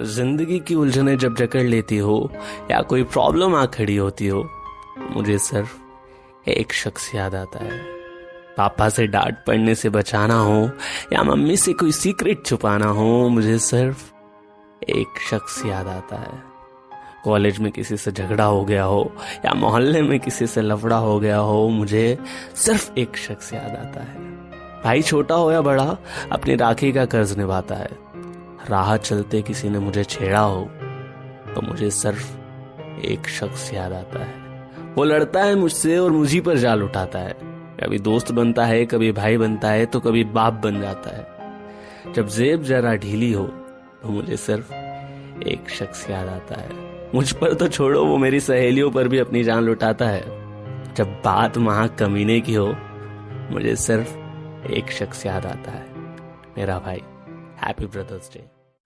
ज़िंदगी की उलझने जब जकड़ लेती हो, या कोई प्रॉब्लम आ खड़ी होती हो, मुझे सिर्फ़ एक शख्स याद आता है। पापा से डांट पड़ने से बचाना हो, या मम्मी से कोई सीक्रेट छुपाना हो, मुझे सिर्फ़ एक शख्स याद आता है। कॉलेज में किसी से झगड़ा हो गया हो, या मोहल्ले में किसी से लफड़ा हो गया हो, मुझे सिर्फ़ एक शख्स याद आता है। भाई छोटा हो या बड़ा, अपनी राखी का कर्ज निभाता है। राह चलते किसी ने मुझे छेड़ा हो तो मुझे सिर्फ़ एक शख्स याद आता है। वो लड़ता है मुझसे और मुझी पर जाल उठाता है। कभी दोस्त बनता है, कभी भाई बनता है तो कभी बाप बन जाता है। जब जेब जरा ढीली हो तो मुझे सिर्फ़ एक शख्स याद आता है। मुझ पर तो छोड़ो, वो मेरी सहेलियों पर भी अपनी जान लुटाता है। जब बात वहाँ कमीने की हो, मुझे सिर्फ़ एक शख्स याद आता है। मेरा भाई हैप्पी ब्रदर्स डे